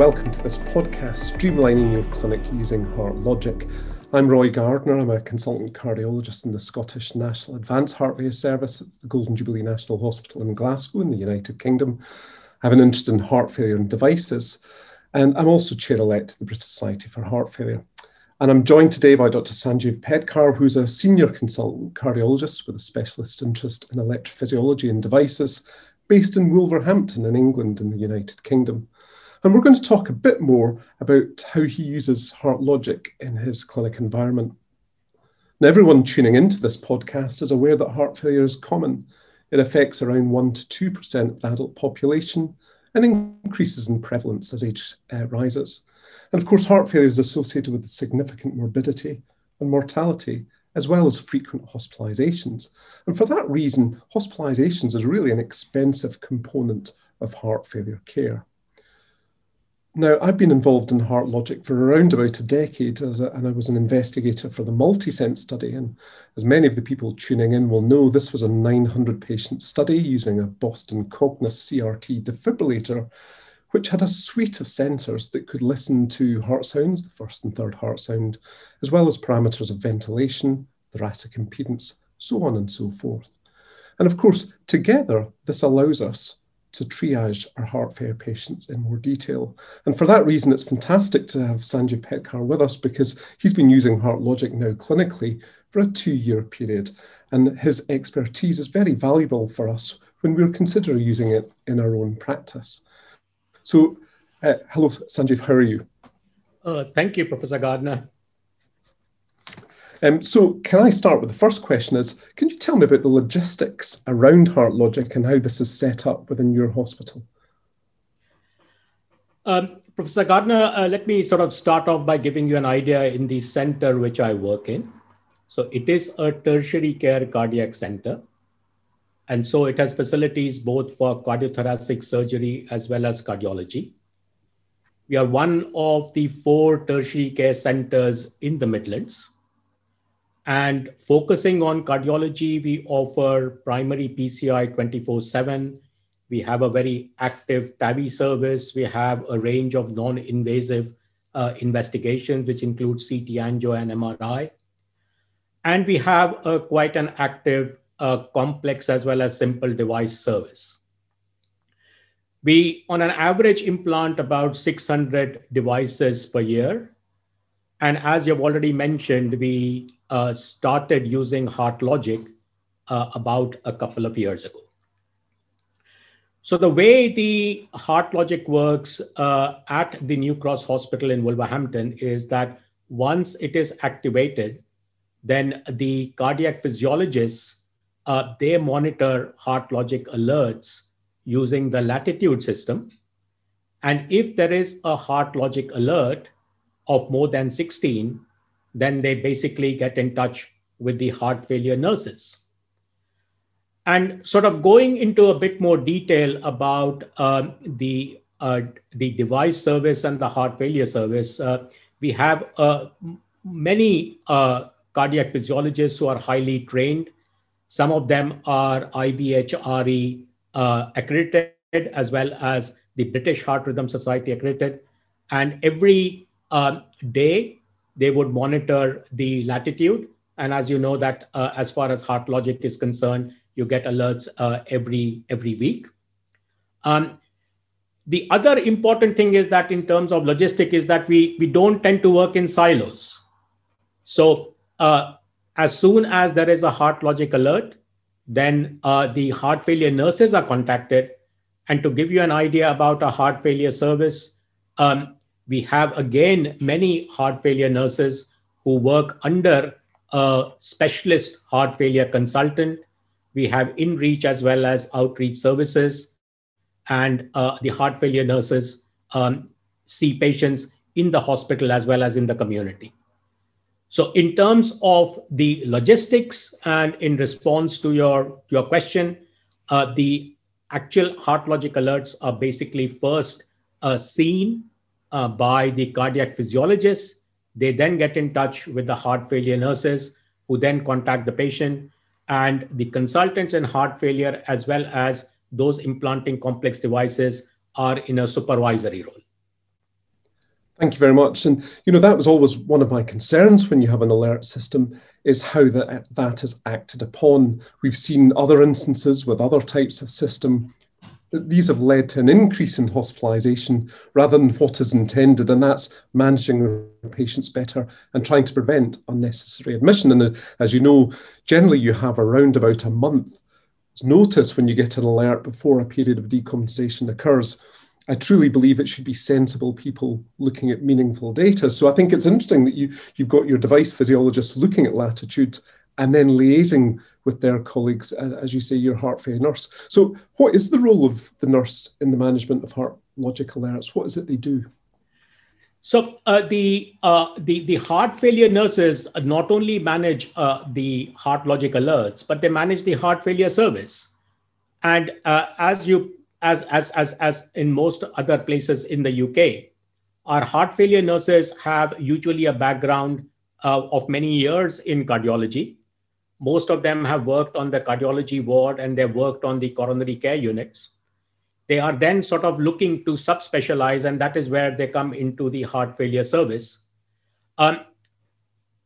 Welcome to this podcast, Streamlining Your Clinic Using Heart Logic. I'm Roy Gardner. I'm a consultant cardiologist in the Scottish National Advanced Heart Failure Service at the Golden Jubilee National Hospital in Glasgow in the United Kingdom. I have an interest in heart failure and devices, and I'm also chair elect to the British Society for Heart Failure. And I'm joined today by Dr. Sanjeev Petkar, who's a senior consultant cardiologist with a specialist interest in electrophysiology and devices based in Wolverhampton in England in the United Kingdom. And we're going to talk a bit more about how he uses heart logic in his clinic environment. Now, everyone tuning into this podcast is aware that heart failure is common. It affects around 1% to 2% of the adult population and increases in prevalence as age uh, rises. And of course, heart failure is associated with significant morbidity and mortality, as well as frequent hospitalizations. And for that reason, hospitalizations is really an expensive component of heart failure care. Now, I've been involved in HeartLogic for around about a decade, a, and I was an investigator for the MultiSense study. And as many of the people tuning in will know, this was a 900 patient study using a Boston Cognis CRT defibrillator, which had a suite of sensors that could listen to heart sounds, the first and third heart sound, as well as parameters of ventilation, thoracic impedance, so on and so forth. And of course, together, this allows us to triage our heart failure patients in more detail. And for that reason, it's fantastic to have Sanjeev Petkar with us because he's been using HeartLogic now clinically for a two year period. And his expertise is very valuable for us when we're considering using it in our own practice. So, uh, hello, Sanjeev, how are you? Uh, thank you, Professor Gardner. Um, so can I start with the first question is, can you tell me about the logistics around HeartLogic and how this is set up within your hospital? Um, Professor Gardner, uh, let me sort of start off by giving you an idea in the center which I work in. So it is a tertiary care cardiac center. And so it has facilities both for cardiothoracic surgery as well as cardiology. We are one of the four tertiary care centers in the Midlands. And focusing on cardiology, we offer primary PCI 24 7. We have a very active TAVI service. We have a range of non invasive uh, investigations, which include CT angio and MRI. And we have a, quite an active uh, complex as well as simple device service. We, on an average, implant about 600 devices per year. And as you've already mentioned, we uh, started using HeartLogic uh, about a couple of years ago. So the way the Heart Logic works uh, at the New Cross Hospital in Wolverhampton is that once it is activated, then the cardiac physiologists uh, they monitor Heart Logic alerts using the latitude system. And if there is a Heart Logic alert of more than 16, then they basically get in touch with the heart failure nurses. And sort of going into a bit more detail about um, the, uh, the device service and the heart failure service, uh, we have uh, many uh, cardiac physiologists who are highly trained. Some of them are IBHRE uh, accredited, as well as the British Heart Rhythm Society accredited. And every uh, day, they would monitor the latitude. And as you know that uh, as far as Heart Logic is concerned, you get alerts uh, every, every week. Um, the other important thing is that in terms of logistic is that we, we don't tend to work in silos. So uh, as soon as there is a heart logic alert, then uh, the heart failure nurses are contacted. And to give you an idea about a heart failure service, um, we have again many heart failure nurses who work under a specialist heart failure consultant. We have in-reach as well as outreach services. And uh, the heart failure nurses um, see patients in the hospital as well as in the community. So in terms of the logistics and in response to your, your question, uh, the actual heart logic alerts are basically first uh, seen uh, by the cardiac physiologists. They then get in touch with the heart failure nurses who then contact the patient and the consultants in heart failure, as well as those implanting complex devices, are in a supervisory role. Thank you very much. And you know that was always one of my concerns when you have an alert system is how that that is acted upon. We've seen other instances with other types of system that these have led to an increase in hospitalisation rather than what is intended, and that's managing patients better and trying to prevent unnecessary admission. And uh, as you know, generally you have around about a month notice when you get an alert before a period of decompensation occurs. I truly believe it should be sensible people looking at meaningful data. So I think it's interesting that you, you've got your device physiologists looking at latitude and then liaising with their colleagues, as you say, your heart failure nurse. So, what is the role of the nurse in the management of heart logic alerts? What is it they do? So uh, the, uh, the the heart failure nurses not only manage uh, the heart logic alerts, but they manage the heart failure service. And uh, as you as, as, as, as in most other places in the UK, our heart failure nurses have usually a background uh, of many years in cardiology. Most of them have worked on the cardiology ward and they've worked on the coronary care units. They are then sort of looking to subspecialize, and that is where they come into the heart failure service. Um,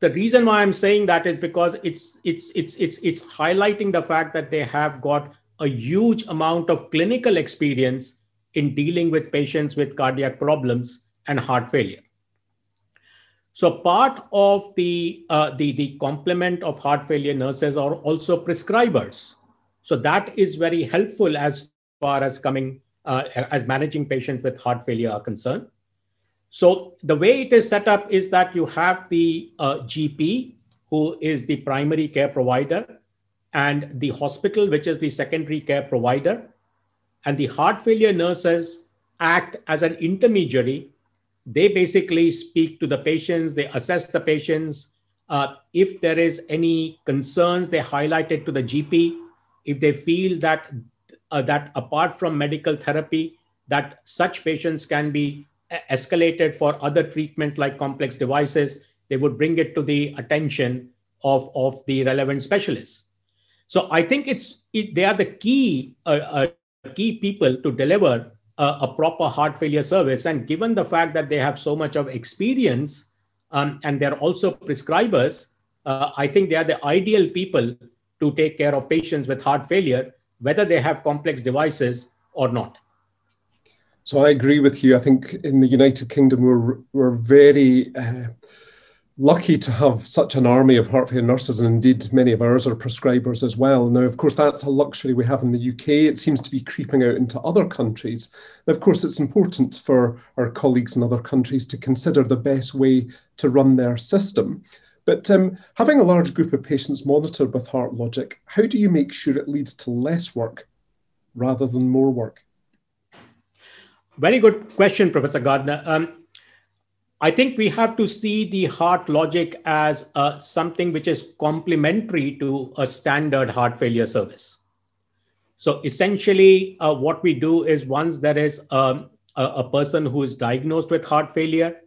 the reason why I'm saying that is because it's it's it's it's it's highlighting the fact that they have got a huge amount of clinical experience in dealing with patients with cardiac problems and heart failure. So part of the, uh, the, the complement of heart failure nurses are also prescribers. So that is very helpful as far as coming, uh, as managing patients with heart failure are concerned. So the way it is set up is that you have the uh, GP, who is the primary care provider, and the hospital, which is the secondary care provider, and the heart failure nurses act as an intermediary. They basically speak to the patients, they assess the patients. Uh, if there is any concerns, they highlight it to the GP. If they feel that uh, that apart from medical therapy, that such patients can be escalated for other treatment like complex devices, they would bring it to the attention of, of the relevant specialists. So I think it's it, they are the key uh, uh, key people to deliver uh, a proper heart failure service. And given the fact that they have so much of experience um, and they're also prescribers, uh, I think they are the ideal people to take care of patients with heart failure, whether they have complex devices or not. So I agree with you. I think in the United Kingdom we're we're very uh, lucky to have such an army of heart failure nurses, and indeed many of ours are prescribers as well. Now, of course, that's a luxury we have in the UK. It seems to be creeping out into other countries. And of course, it's important for our colleagues in other countries to consider the best way to run their system. But um, having a large group of patients monitored with Heart Logic, how do you make sure it leads to less work rather than more work? Very good question, Professor Gardner. Um, I think we have to see the heart logic as uh, something which is complementary to a standard heart failure service. So essentially, uh, what we do is once there is um, a, a, person who is diagnosed with heart failure,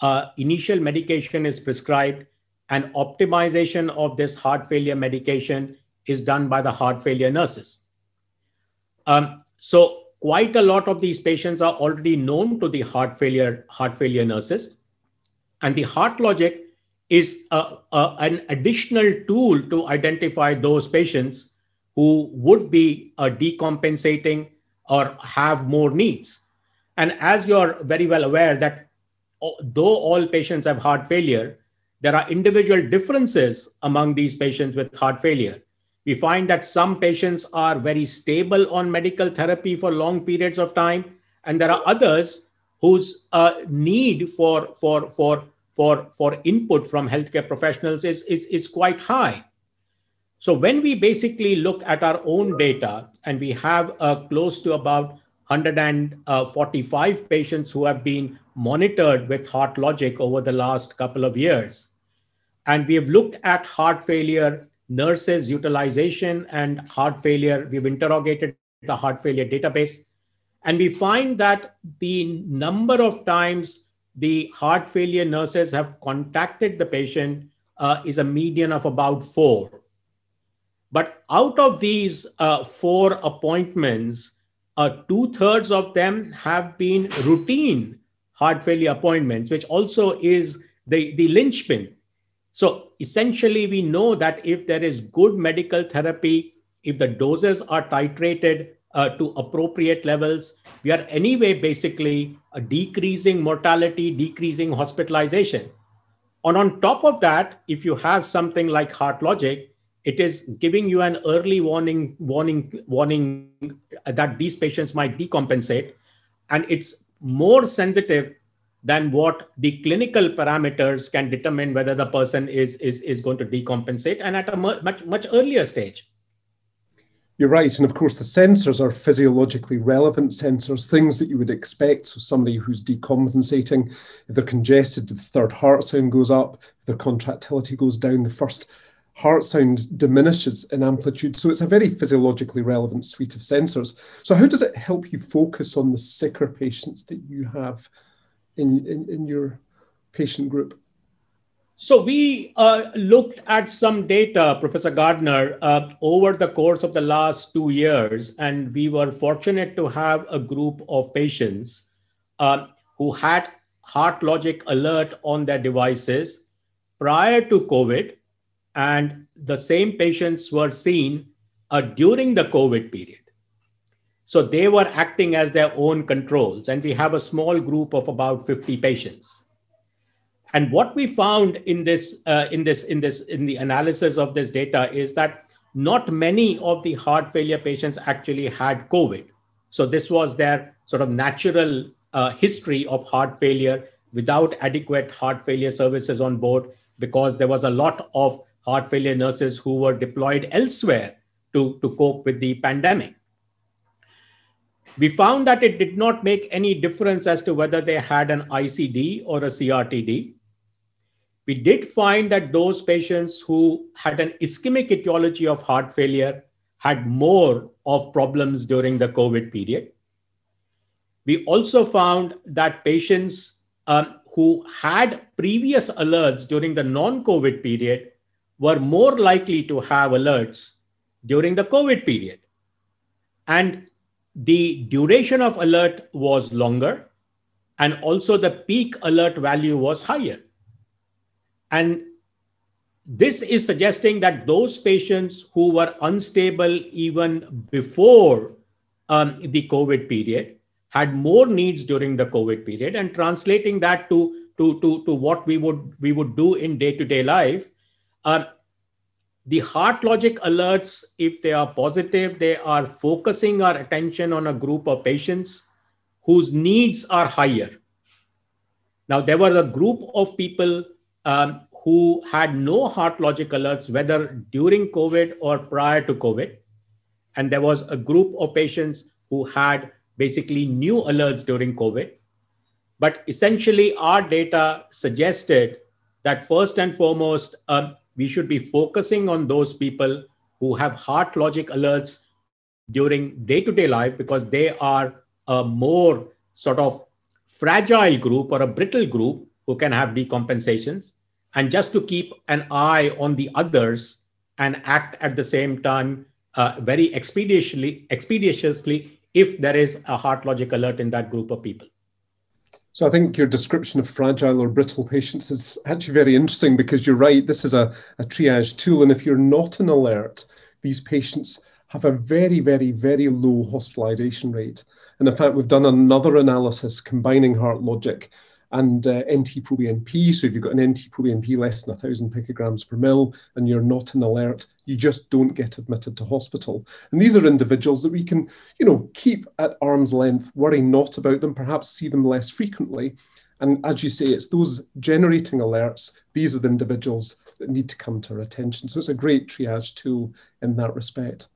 uh, initial medication is prescribed, and optimization of this heart failure medication is done by the heart failure nurses. Um, so quite a lot of these patients are already known to the heart failure heart failure nurses. And the heart logic is a, a, an additional tool to identify those patients who would be uh, decompensating or have more needs. And as you're very well aware that though all patients have heart failure there are individual differences among these patients with heart failure we find that some patients are very stable on medical therapy for long periods of time, and there are others whose uh, need for, for, for, for, for input from healthcare professionals is, is, is quite high. So when we basically look at our own data, and we have uh, close to about 145 patients who have been monitored with Heart Logic over the last couple of years, and we have looked at heart failure nurses utilization and heart failure. We've interrogated the heart failure database, and we find that the number of times the heart failure nurses have contacted the patient uh, is a median of about four. But out of these uh, four appointments, uh, two thirds of them have been routine heart failure appointments, which also is the, the linchpin. So essentially, we know that if there is good medical therapy, if the doses are titrated uh, to appropriate levels, we are anyway basically uh, decreasing mortality, decreasing hospitalization. And on top of that, if you have something like heart logic, it is giving you an early warning, warning, warning that these patients might decompensate, and it's more sensitive than what the clinical parameters can determine whether the person is is, is going to decompensate, and at a much much earlier stage. You're right. And of course, the sensors are physiologically relevant sensors, things that you would expect. So, somebody who's decompensating, if they're congested, the third heart sound goes up, if their contractility goes down, the first heart sound diminishes in amplitude. So, it's a very physiologically relevant suite of sensors. So, how does it help you focus on the sicker patients that you have in, in, in your patient group? So we uh, looked at some data, Professor Gardner, uh, over the course of the last two years, and we were fortunate to have a group of patients uh, who had HeartLogic alert on their devices prior to COVID, and the same patients were seen uh, during the COVID period. So they were acting as their own controls, and we have a small group of about 50 patients. And what we found in this, uh, in this, in this, in the analysis of this data is that not many of the heart failure patients actually had COVID. So this was their sort of natural uh, history of heart failure without adequate heart failure services on board because there was a lot of heart failure nurses who were deployed elsewhere to, to cope with the pandemic. We found that it did not make any difference as to whether they had an ICD or a CRTD we did find that those patients who had an ischemic etiology of heart failure had more of problems during the COVID period. We also found that patients um, who had previous alerts during the non COVID period were more likely to have alerts during the COVID period. And the duration of alert was longer, and also the peak alert value was higher. And this is suggesting that those patients who were unstable even before um, the COVID period had more needs during the COVID period, and translating that to, to, to, to what we would, we would do in day to day life. Uh, the heart logic alerts, if they are positive, they are focusing our attention on a group of patients whose needs are higher. Now, there was a group of people um, who had no heart logic alerts, whether during COVID or prior to COVID. And there was a group of patients who had basically new alerts during COVID. But essentially, our data suggested that first and foremost, um, we should be focusing on those people who have heart logic alerts during day to day life because they are a more sort of fragile group or a brittle group who can have decompensations and just to keep an eye on the others and act at the same time uh, very expeditiously, expeditiously if there is a heart logic alert in that group of people. So I think your description of fragile or brittle patients is actually very interesting because you're right. This is a, a triage tool, and if you're not an alert, these patients have a very, very, very low hospitalization rate. And in fact, we've done another analysis combining HeartLogic and uh, NT-proBNP. So if you've got an NT-proBNP less than 1,000 picograms per mil and you're not an alert, you just don't get admitted to hospital. And these are individuals that we can, you know, keep at arm's length, worry not about them, perhaps see them less frequently. And as you say, it's those generating alerts, these are the individuals that need to come to our attention. So it's a great triage tool in that respect.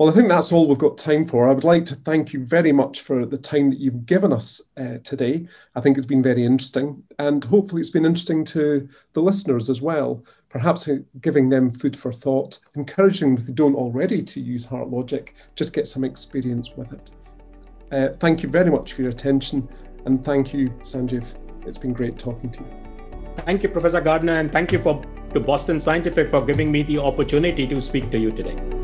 Well, I think that's all we've got time for. I would like to thank you very much for the time that you've given us uh, today. I think it's been very interesting, and hopefully, it's been interesting to the listeners as well. Perhaps uh, giving them food for thought, encouraging them if they don't already to use Heart Logic, just get some experience with it. Uh, thank you very much for your attention, and thank you, Sanjeev. It's been great talking to you. Thank you, Professor Gardner, and thank you for to Boston Scientific for giving me the opportunity to speak to you today.